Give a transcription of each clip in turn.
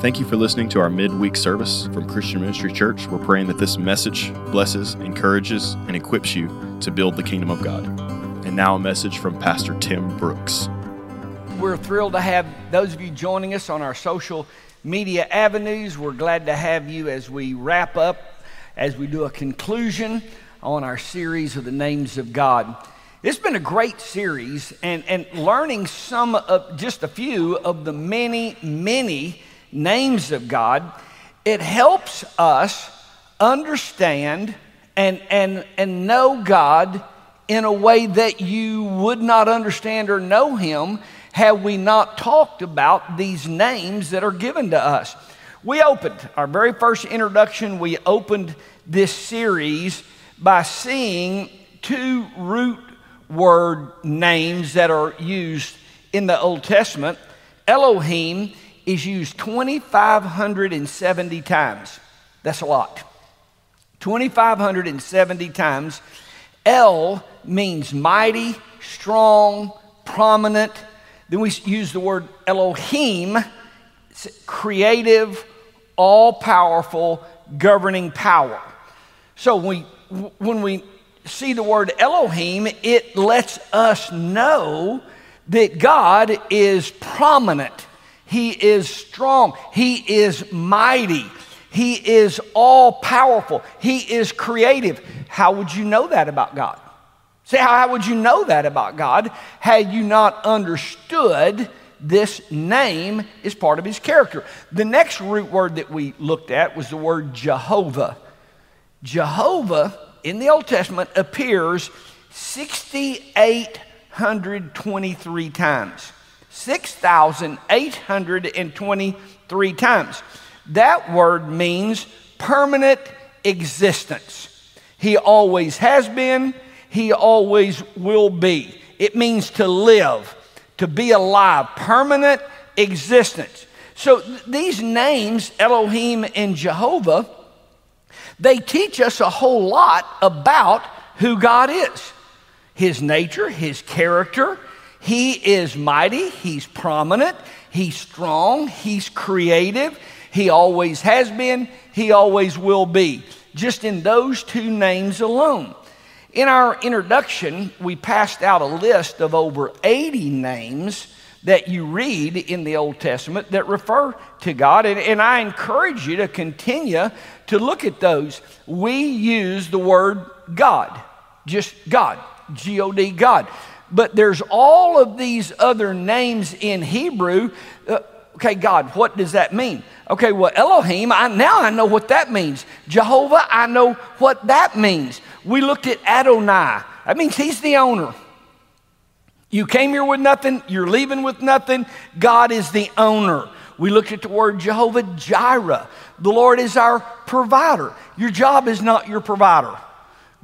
Thank you for listening to our midweek service from Christian Ministry Church. We're praying that this message blesses, encourages, and equips you to build the kingdom of God. And now a message from Pastor Tim Brooks. We're thrilled to have those of you joining us on our social media avenues. We're glad to have you as we wrap up, as we do a conclusion on our series of the names of God. It's been a great series and, and learning some of just a few of the many, many names of God. It helps us understand and, and, and know God in a way that you would not understand or know Him had we not talked about these names that are given to us. We opened our very first introduction, we opened this series by seeing two root word names that are used in the Old Testament. Elohim is used 2,570 times. That's a lot. 2,570 times. El means mighty, strong, prominent. Then we use the word Elohim, creative, all powerful, governing power. So we, when we see the word Elohim, it lets us know that God is prominent, He is strong, He is mighty, He is all powerful, He is creative. How would you know that about God? See, how would you know that about God had you not understood this name is part of his character? The next root word that we looked at was the word Jehovah. Jehovah in the Old Testament appears 6,823 times. 6,823 times. That word means permanent existence. He always has been, he always will be. It means to live, to be alive, permanent existence. So th- these names, Elohim and Jehovah, they teach us a whole lot about who God is His nature, His character. He is mighty, He's prominent, He's strong, He's creative, He always has been, He always will be. Just in those two names alone. In our introduction, we passed out a list of over 80 names that you read in the Old Testament that refer to God, and, and, I encourage you to continue to look at those. We use the word God, just God, G O D, God. But there's all of these other names in Hebrew. Uh, okay, God, what does that mean? Okay, well, Elohim, I, now I know what that means. Jehovah, I know what that means. We looked at Adonai. That means he's the owner. You came here with nothing, you're leaving with nothing. God is the owner. We looked at the word Jehovah Jireh. The Lord is our provider. Your job is not your provider.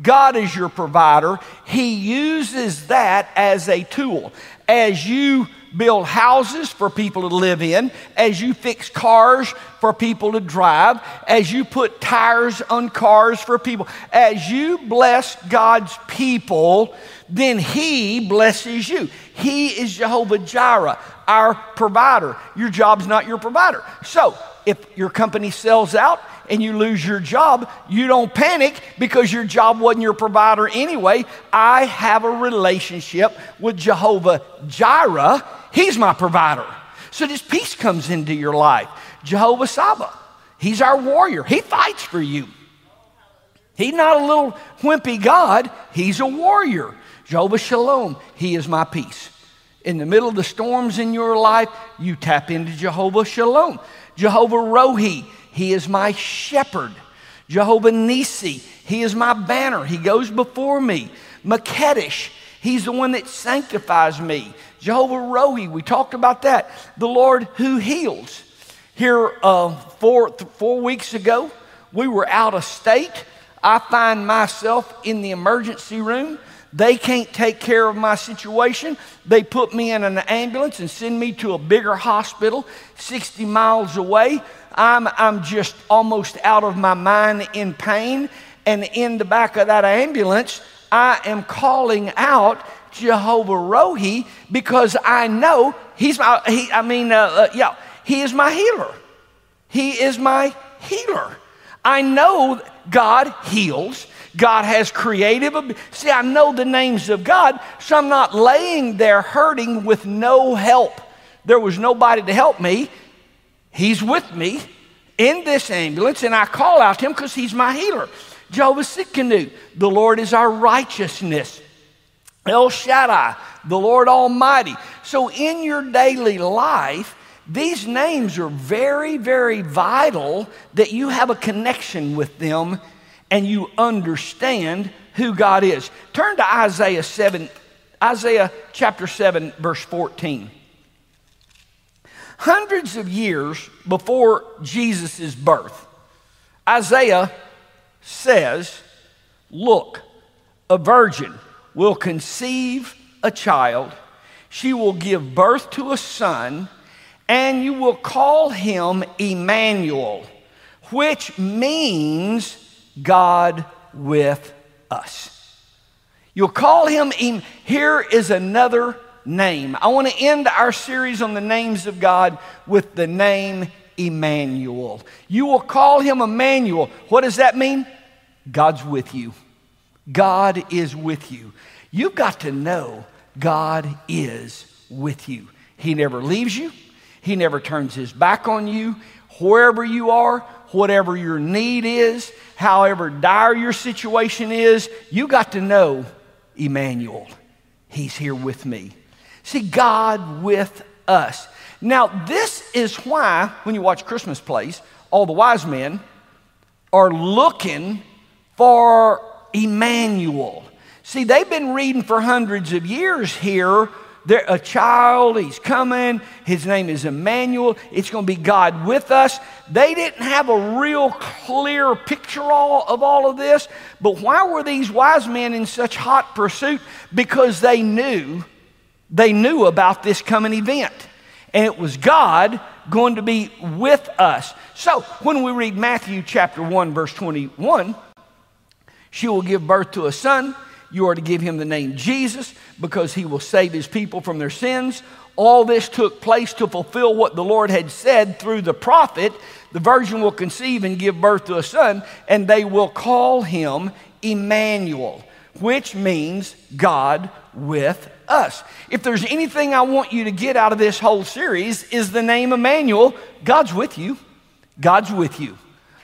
God is your provider. He uses that as a tool. As you build houses for people to live in, as you fix cars for people to drive, as you put tires on cars for people, as you bless God's people, then He blesses you. He is Jehovah Jireh, our provider. Your job's not your provider. So, if your company sells out and you lose your job, you don't panic because your job wasn't your provider anyway. I have a relationship with Jehovah Jireh. He's my provider. So this peace comes into your life. Jehovah Saba, he's our warrior. He fights for you. He's not a little wimpy God, he's a warrior. Jehovah Shalom, he is my peace. In the middle of the storms in your life, you tap into Jehovah Shalom. Jehovah Rohi, he is my shepherd. Jehovah Nisi, he is my banner. He goes before me. Makedesh, he's the one that sanctifies me. Jehovah Rohi, we talked about that. The Lord who heals. Here, uh, four, four weeks ago, we were out of state. I find myself in the emergency room. They can't take care of my situation. They put me in an ambulance and send me to a bigger hospital 60 miles away. I'm, I'm just almost out of my mind in pain. And in the back of that ambulance, I am calling out Jehovah Rohi because I know He's my, he, I mean, uh, uh, yeah, He is my healer. He is my healer. I know God heals. God has creative. See, I know the names of God, so I'm not laying there hurting with no help. There was nobody to help me. He's with me in this ambulance, and I call out to him because he's my healer. Jehovah Tsidkenu, the Lord is our righteousness. El Shaddai, the Lord Almighty. So in your daily life, these names are very, very vital that you have a connection with them and you understand who God is. Turn to Isaiah 7, Isaiah chapter 7, verse 14. Hundreds of years before Jesus' birth, Isaiah says, Look, a virgin will conceive a child, she will give birth to a son, and you will call him Immanuel, which means God with us. You'll call him, here is another name. I want to end our series on the names of God with the name Immanuel. You will call him Immanuel. What does that mean? God's with you. God is with you. You've got to know God is with you. He never leaves you, He never turns His back on you. Wherever you are, whatever your need is, however dire your situation is, you got to know Immanuel. He's here with me. See, God with us. Now, this is why, when you watch Christmas Plays, all the wise men are looking for Immanuel. See, they've been reading for hundreds of years here. They're a child, he's coming, his name is Immanuel, it's going to be God with us. They didn't have a real clear picture all, of all of this, but why were these wise men in such hot pursuit? Because they knew, they knew about this coming event. And it was God going to be with us. So when we read Matthew chapter 1, verse 21, she will give birth to a son. You are to give him the name Jesus because he will save his people from their sins. All this took place to fulfill what the Lord had said through the prophet. The virgin will conceive and give birth to a son, and they will call him Immanuel, which means God with us. If there's anything I want you to get out of this whole series is the name Immanuel, God's with you. God's with you.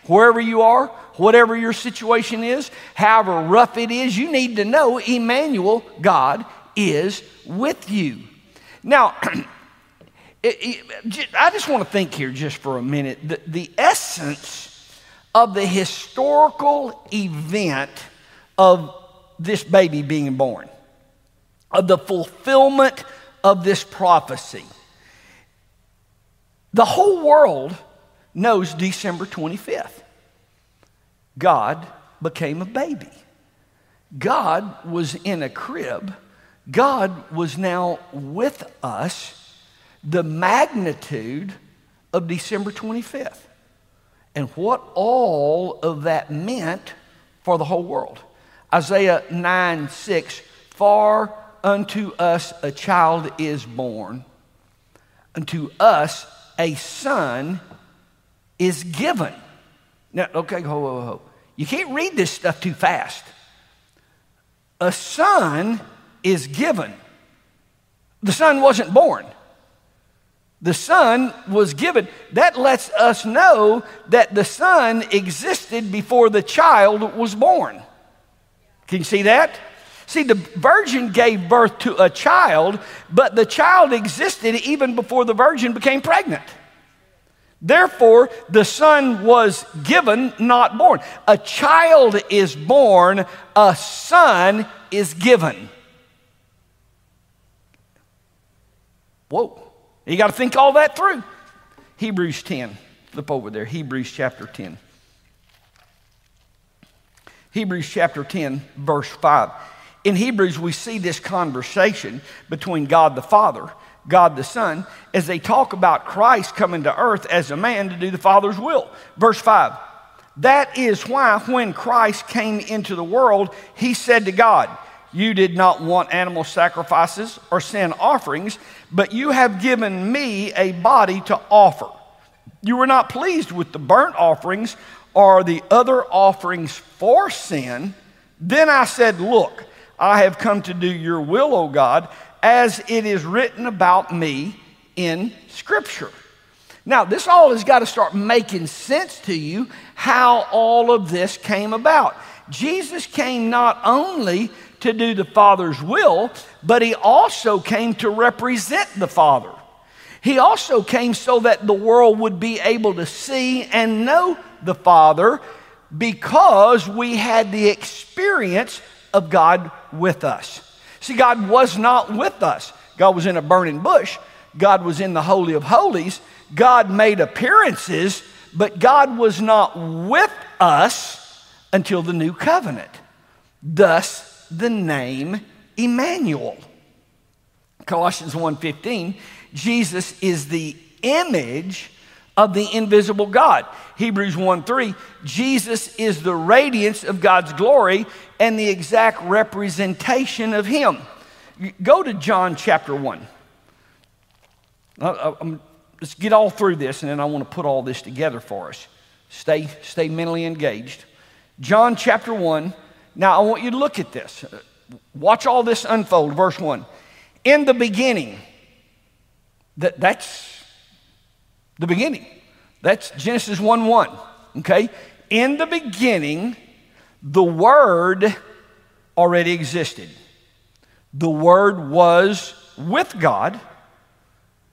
Wherever you are, whatever your situation is, however rough it is, you need to know Immanuel, God, is with you. Now, it, it, I just want to think here just for a minute. The, the essence of the historical event of this baby being born, of the fulfillment of this prophecy. The whole world knows December 25th. God became a baby. God was in a crib. God was now with us. The magnitude of December 25th and what all of that meant for the whole world. Isaiah 9 6 For unto us a child is born, unto us a son is given. Now, okay, ho, ho, ho. You can't read this stuff too fast. A son is given. The son wasn't born. The son was given. That lets us know that the son existed before the child was born. Can you see that? See, the virgin gave birth to a child, but the child existed even before the virgin became pregnant. Therefore, the son was given, not born. A child is born, a son is given. Whoa. You got to think all that through. Hebrews 10. Flip over there. Hebrews chapter 10. Hebrews chapter 10, verse 5. In Hebrews, we see this conversation between God the Father God the Son, as they talk about Christ coming to earth as a man to do the Father's will. Verse 5 That is why when Christ came into the world, he said to God, You did not want animal sacrifices or sin offerings, but you have given me a body to offer. You were not pleased with the burnt offerings or the other offerings for sin. Then I said, Look, I have come to do your will, O God, as it is written about me in Scripture. Now, this all has got to start making sense to you how all of this came about. Jesus came not only to do the Father's will, but he also came to represent the Father. He also came so that the world would be able to see and know the Father because we had the experience of God with us. See, God was not with us. God was in a burning bush. God was in the Holy of Holies. God made appearances, but God was not with us until the new covenant. Thus, the name Immanuel. Colossians 1:15, Jesus is the image of the invisible God. Hebrews 1 3, Jesus is the radiance of God's glory and the exact representation of Him. Go to John chapter 1. Uh, uh, um, let's get all through this, and then I want to put all this together for us. Stay, stay mentally engaged. John chapter 1. Now, I want you to look at this. Watch all this unfold. Verse 1. In the beginning, that, that's the beginning. That's Genesis 1 1. Okay? In the beginning, the Word already existed. The Word was with God,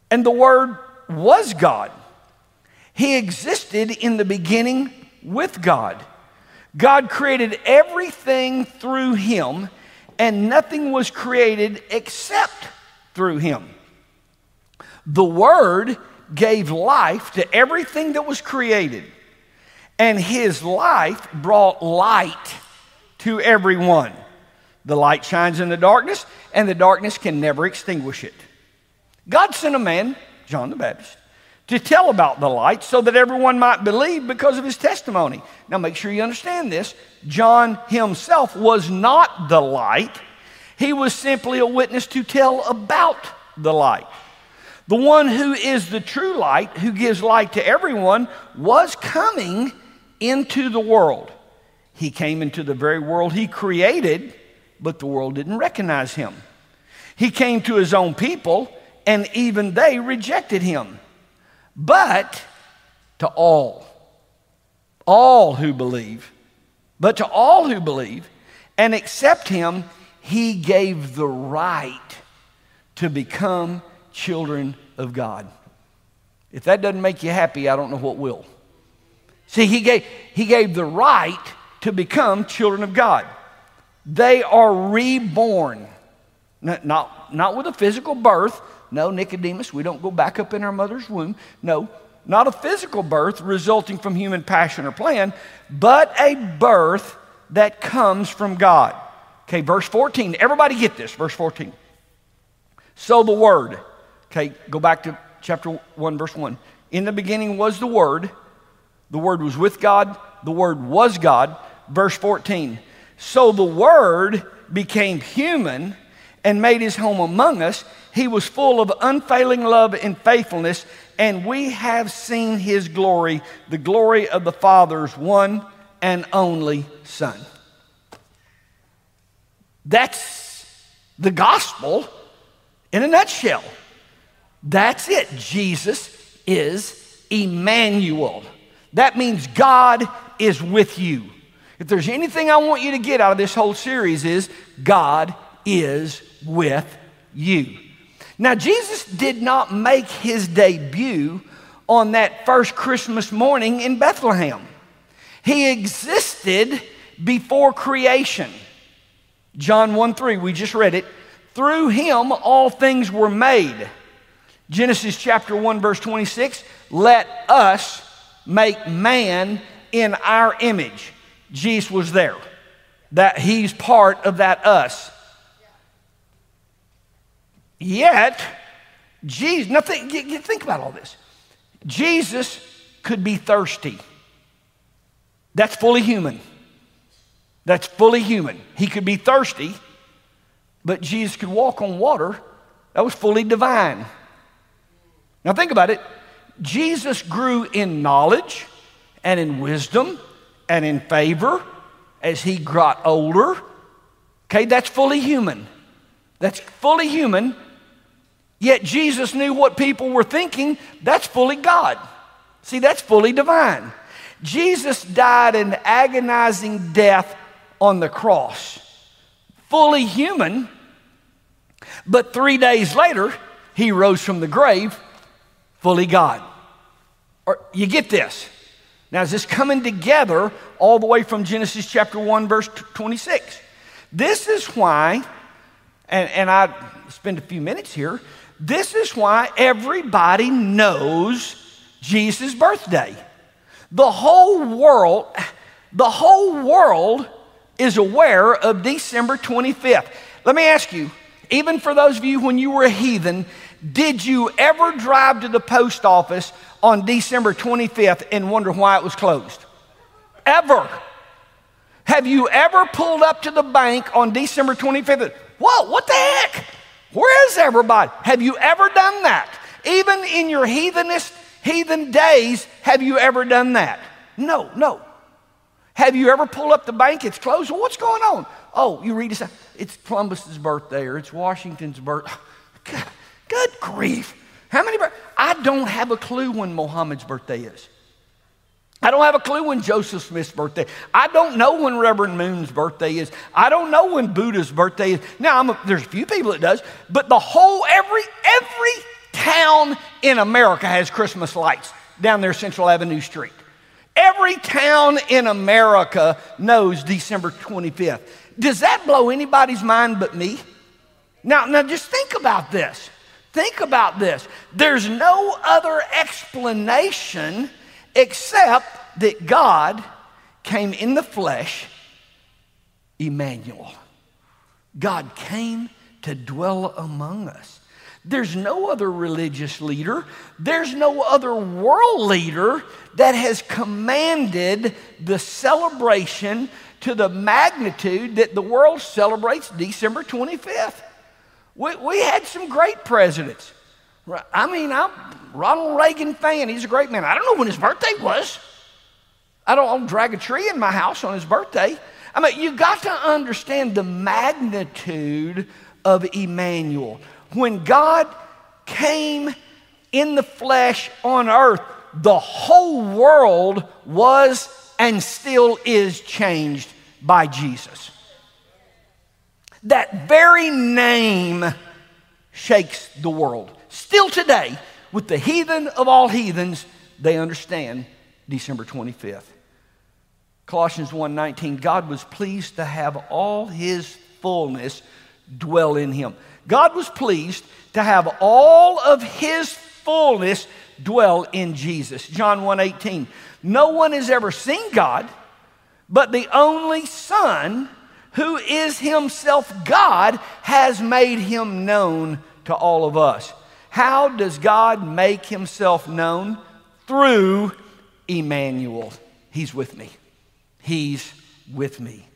and the Word was God. He existed in the beginning with God. God created everything through Him, and nothing was created except through Him. The Word gave life to everything that was created, and His life brought light to everyone. The light shines in the darkness, and the darkness can never extinguish it. God sent a man, John the Baptist, to tell about the light so that everyone might believe because of his testimony. Now, make sure you understand this. John himself was not the light, he was simply a witness to tell about the light. The one who is the true light, who gives light to everyone, was coming into the world. He came into the very world he created, but the world didn't recognize him. He came to his own people, and even they rejected him. But to all, all who believe, but to all who believe and accept him, he gave the right to become children of God. If that doesn't make you happy, I don't know what will. See, he gave, he gave the right to become children of God. They are reborn, not, not, not with a physical birth. No, Nicodemus, we don't go back up in our mother's womb. No, not a physical birth resulting from human passion or plan, but a birth that comes from God. Okay, verse 14. Everybody get this, verse 14. So the Word, okay, go back to chapter 1, verse 1. In the beginning was the Word, the Word was with God, the Word was God. Verse 14. So the Word became human and made his home among us. He was full of unfailing love and faithfulness, and we have seen his glory, the glory of the Father's one and only Son. That's the gospel in a nutshell. That's it. Jesus is Immanuel. That means God is with you. If there's anything I want you to get out of this whole series is God is with you. Now Jesus did not make his debut on that first Christmas morning in Bethlehem. He existed before creation. John 1 3, we just read it. Through him all things were made. Genesis chapter 1, verse 26, let us make man in our image. Jesus was there. That he's part of that us. Yet, Jesus, now think, think about all this. Jesus could be thirsty. That's fully human. That's fully human. He could be thirsty, but Jesus could walk on water. That was fully divine. Now think about it. Jesus grew in knowledge and in wisdom and in favor as he got older. Okay, that's fully human. That's fully human. Yet Jesus knew what people were thinking. That's fully God. See, that's fully divine. Jesus died an agonizing death on the cross, fully human, but three days later, he rose from the grave, fully God. Or, you get this? Now, is this coming together all the way from Genesis chapter 1, verse 26? This is why, and, and I spend a few minutes here, this is why everybody knows Jesus' birthday. The whole world, the whole world is aware of December 25th. Let me ask you, even for those of you when you were a heathen, did you ever drive to the post office on December 25th and wonder why it was closed? Ever. Have you ever pulled up to the bank on December 25th? Whoa, what the heck? Where is everybody? Have you ever done that? Even in your heathenist, heathen days, have you ever done that? No, no. Have you ever pulled up the bank? It's closed. Well, what's going on? Oh, you read it. It's Columbus's birthday or it's Washington's birthday. God, good grief. How many? I don't have a clue when Mohammed's birthday is. I don't have a clue when Joseph Smith's birthday. I don't know when Reverend Moon's birthday is. I don't know when Buddha's birthday is. Now, a, there's a few people that does, but the whole every every town in America has Christmas lights down there Central Avenue Street. Every town in America knows December 25th. Does that blow anybody's mind but me? Now, now just think about this. Think about this. There's no other explanation except that God came in the flesh, Immanuel. God came to dwell among us. There's no other religious leader, there's no other world leader that has commanded the celebration to the magnitude that the world celebrates December 25th. We, we had some great presidents. I mean, I'm Ronald Reagan fan. He's a great man. I don't know when his birthday was. I don't, I don't drag a tree in my house on his birthday. I mean, you got to understand the magnitude of Immanuel. When God came in the flesh on earth, the whole world was and still is changed by Jesus. That very name shakes the world. Still today, with the heathen of all heathens, they understand December 25th. Colossians 1:19 God was pleased to have all his fullness dwell in him. God was pleased to have all of his fullness dwell in Jesus. John 1:18. No one has ever seen God, but the only Son, who is himself God, has made him known to all of us. How does God make himself known? Through Immanuel. He's with me. He's with me.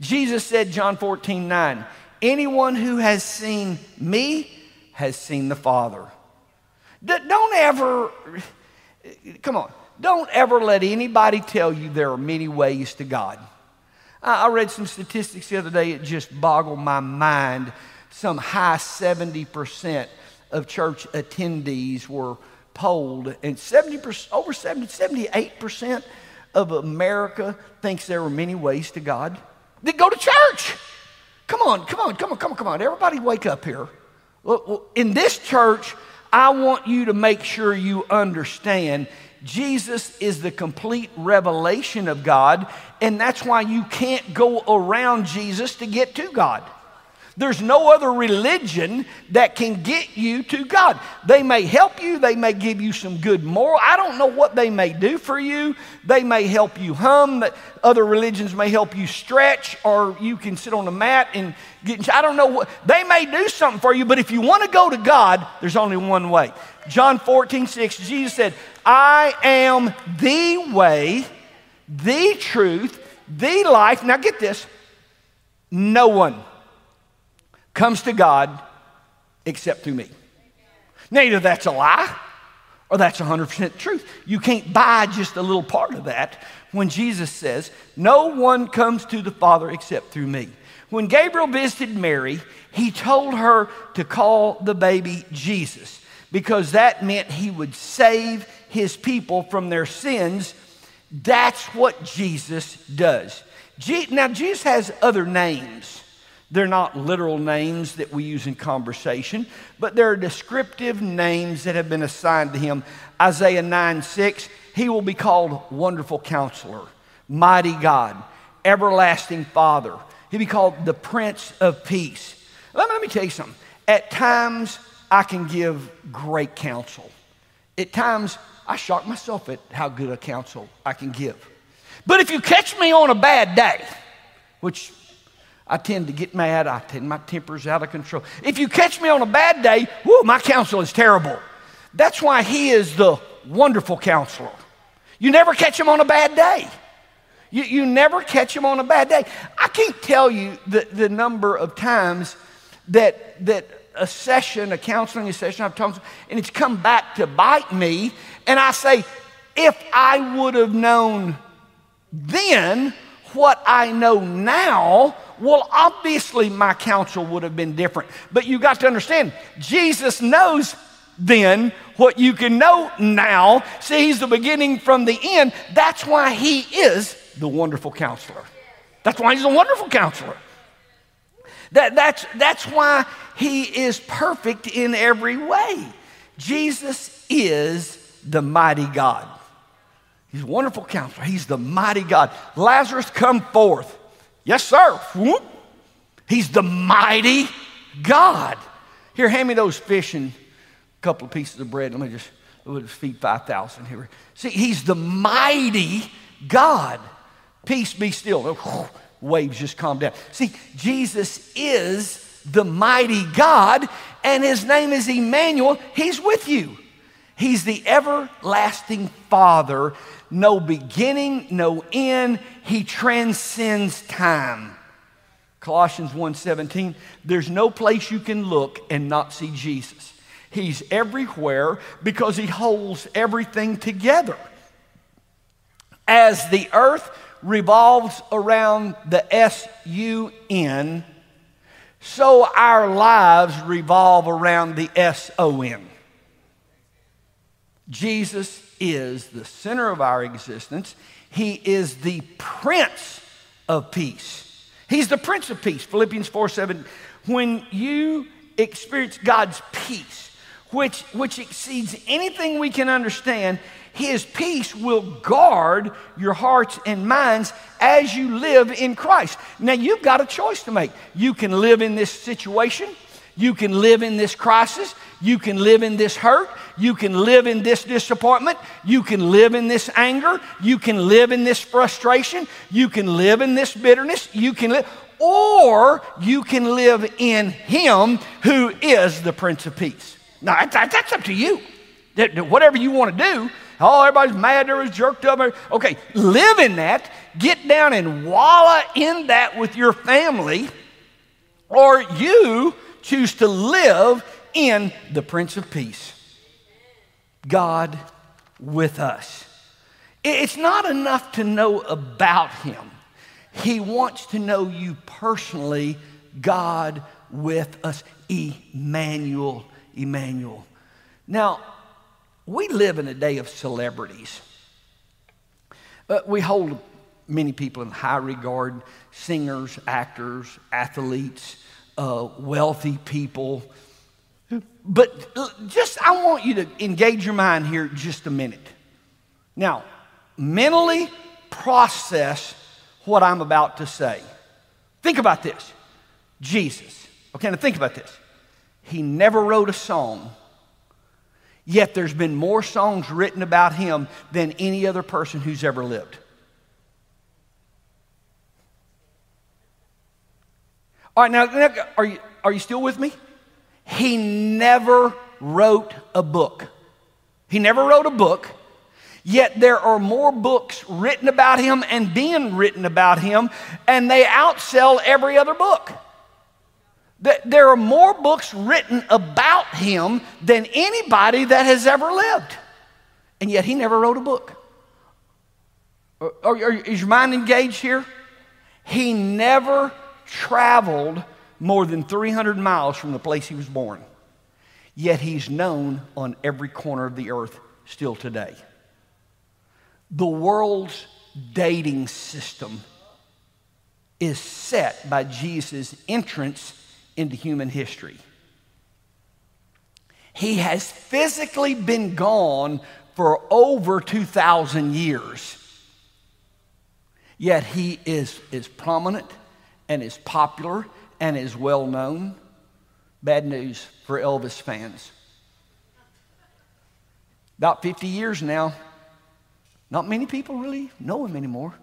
Jesus said, John 14, 9, anyone who has seen me has seen the Father. Don't ever, come on, don't ever let anybody tell you there are many ways to God. I read some statistics the other day, it just boggled my mind. Some high 70% of church attendees were polled, and 70%, over 70, 78% of America thinks there are many ways to God. They go to church. Come on, come on, come on, come on, come on. Everybody wake up here. In this church, I want you to make sure you understand Jesus is the complete revelation of God, and that's why you can't go around Jesus to get to God. There's no other religion that can get you to God. They may help you, they may give you some good moral. I don't know what they may do for you. They may help you hum. Other religions may help you stretch, or you can sit on a mat and get. I don't know what. They may do something for you, but if you want to go to God, there's only one way. John 14, 6, Jesus said, I am the way, the truth, the life. Now get this. No one comes to God except through me. Now, either that's a lie or that's 100% truth. You can't buy just a little part of that when Jesus says, No one comes to the Father except through me. When Gabriel visited Mary, he told her to call the baby Jesus because that meant he would save his people from their sins. That's what Jesus does. Now, Jesus has other names. They're not literal names that we use in conversation, but they're descriptive names that have been assigned to him. Isaiah 9 6, he will be called Wonderful Counselor, Mighty God, Everlasting Father. He'll be called the Prince of Peace. Let me, let me tell you something. At times, I can give great counsel. At times, I shock myself at how good a counsel I can give. But if you catch me on a bad day, which I tend to get mad. I tend my temper's out of control. If you catch me on a bad day, whoo, my counsel is terrible. That's why he is the wonderful counselor. You never catch him on a bad day. You, you never catch him on a bad day. I can't tell you the, the number of times that, that a session, a counseling session, I've talked, and it's come back to bite me, and I say, if I would have known then what I know now, well, obviously my counsel would have been different. But you got to understand, Jesus knows then what you can know now. See, he's the beginning from the end. That's why he is the wonderful counselor. That's why he's a wonderful counselor. That, that's, that's why he is perfect in every way. Jesus is the mighty God. He's a wonderful counselor. He's the mighty God. Lazarus, come forth. Yes, sir. Whoop. He's the mighty God. Here, hand me those fish and a couple of pieces of bread. Let me just, let me feed 5,000 here. See, he's the mighty God. Peace be still. Waves just calm down. See, Jesus is the mighty God, and his name is Immanuel. He's with you. He's the everlasting Father no beginning, no end. He transcends time. Colossians 1:17, there's no place you can look and not see Jesus. He's everywhere because he holds everything together. As the earth revolves around the S U N, so our lives revolve around the S O N. Jesus is the center of our existence. He is the Prince of Peace. He's the Prince of Peace. Philippians 4 7. When you experience God's peace, which, which exceeds anything we can understand, His peace will guard your hearts and minds as you live in Christ. Now, you've got a choice to make. You can live in this situation you can live in this crisis. You can live in this hurt. You can live in this disappointment. You can live in this anger. You can live in this frustration. You can live in this bitterness. You can live, or you can live in Him who is the Prince of Peace. Now, that's up to you. Whatever you want to do. Oh, everybody's mad, everybody's jerked up. Okay, live in that. Get down and walla in that with your family. Or you choose to live in the Prince of Peace. God with us. It's not enough to know about Him, He wants to know you personally, God with us. Immanuel, Immanuel. Now, we live in a day of celebrities. Uh, we hold many people in high regard singers, actors, athletes uh, wealthy people. But just, I want you to engage your mind here just a minute. Now, mentally process what I'm about to say. Think about this Jesus. Okay, now think about this. He never wrote a song, yet there's been more songs written about him than any other person who's ever lived. All right, now, are you, are you still with me? He never wrote a book. He never wrote a book, yet there are more books written about him and being written about him, and they outsell every other book. There are more books written about him than anybody that has ever lived. And yet he never wrote a book. Are, are, is your mind engaged here? He never traveled more than 300 miles from the place he was born. Yet he's known on every corner of the earth still today. The world's dating system is set by Jesus' entrance into human history. He has physically been gone for over 2,000 years. Yet he is, is prominent and is popular and is well known. Bad news for Elvis fans. About 50 years now, not many people really know him anymore.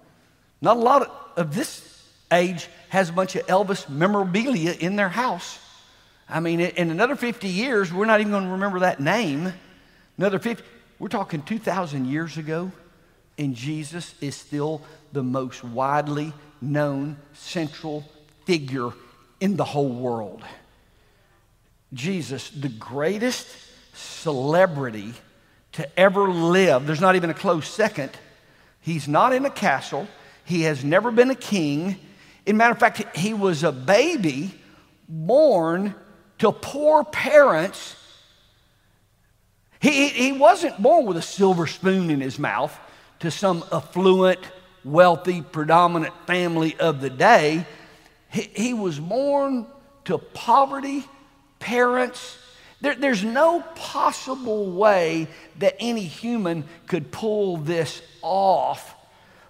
Not a lot of this age has a bunch of Elvis memorabilia in their house. I mean, in another 50 years, we're not even going to remember that name. Another 50, we're talking 2,000 years ago, and Jesus is still the most widely known central figure in the whole world. Jesus, the greatest celebrity to ever live. There's not even a close second. He's not in a castle. He has never been a king. In matter of fact, he was a baby born to poor parents. He, he wasn't born with a silver spoon in his mouth to some affluent, wealthy, predominant family of the day. He, he was born to poverty, parents, there, there's no possible way that any human could pull this off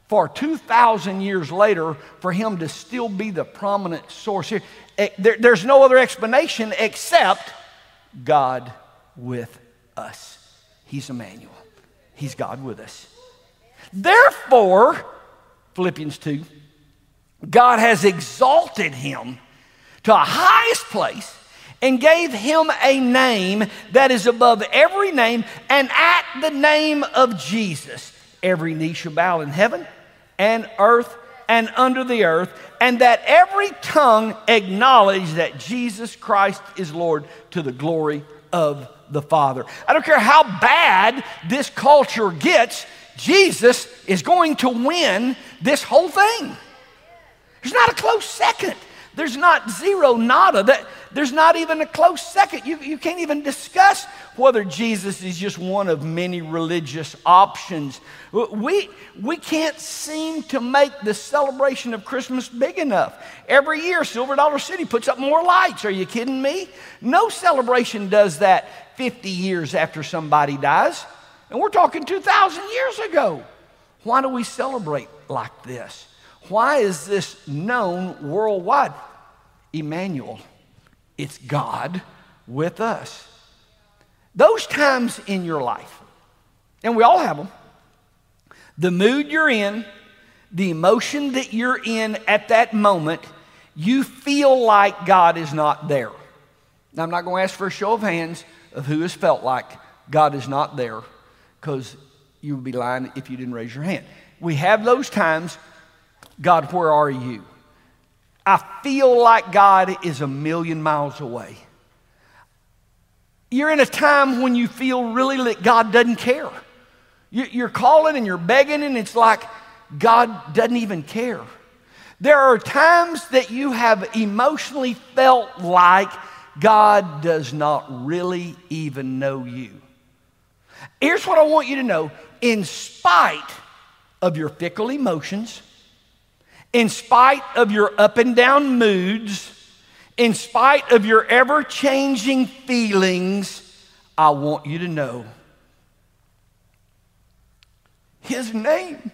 for 2,000 years later for him to still be the prominent source here. Eh, there, there's no other explanation except God with us. He's Immanuel, He's God with us. Therefore, Philippians 2, God has exalted him to a highest place and gave him a name that is above every name, and at the name of Jesus, every knee shall bow in heaven and earth and under the earth, and that every tongue acknowledge that Jesus Christ is Lord to the glory of the Father. I don't care how bad this culture gets, Jesus is going to win this whole thing. There's not a close second. There's not zero, nada. That, there's not even a close second. You, you can't even discuss whether Jesus is just one of many religious options. We, we can't seem to make the celebration of Christmas big enough. Every year, Silver Dollar City puts up more lights. Are you kidding me? No celebration does that 50 years after somebody dies. And we're talking 2,000 years ago. Why do we celebrate like this? Why is this known worldwide? Immanuel, it's God with us. Those times in your life, and we all have them, the mood you're in, the emotion that you're in at that moment, you feel like God is not there. Now, I'm not going to ask for a show of hands of who has felt like God is not there, because you would be lying if you didn't raise your hand. We have those times God, where are you? I feel like God is a million miles away. You're in a time when you feel really that God doesn't care. You're calling and you're begging, and it's like God doesn't even care. There are times that you have emotionally felt like God does not really even know you. Here's what I want you to know in spite of your fickle emotions, in spite of your up and down moods, in spite of your ever changing feelings, I want you to know His name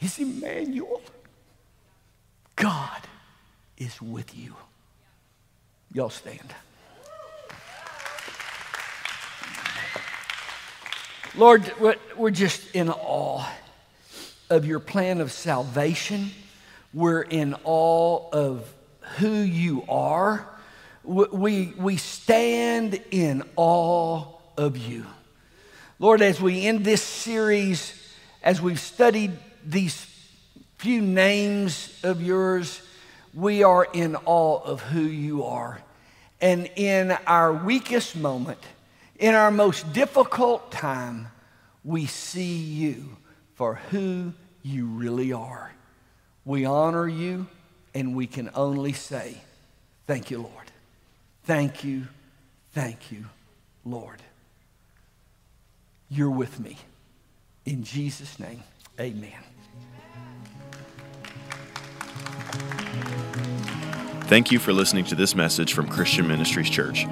is Immanuel. God is with you. Y'all stand. Lord, we're just in awe of your plan of salvation. We're in awe of who you are. We, we stand in awe of you. Lord, as we end this series, as we've studied these few names of yours, we are in awe of who you are. And in our weakest moment, In our most difficult time, we see you for who you really are. We honor you, and we can only say, Thank you, Lord. Thank you, thank you, Lord. You're with me. In Jesus' name, amen. Thank you for listening to this message from Christian Ministries Church.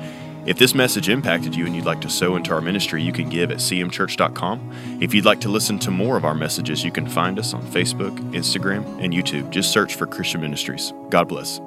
If this message impacted you and you'd like to sow into our ministry, you can give at cmchurch.com. If you'd like to listen to more of our messages, you can find us on Facebook, Instagram, and YouTube. Just search for Christian Ministries. God bless.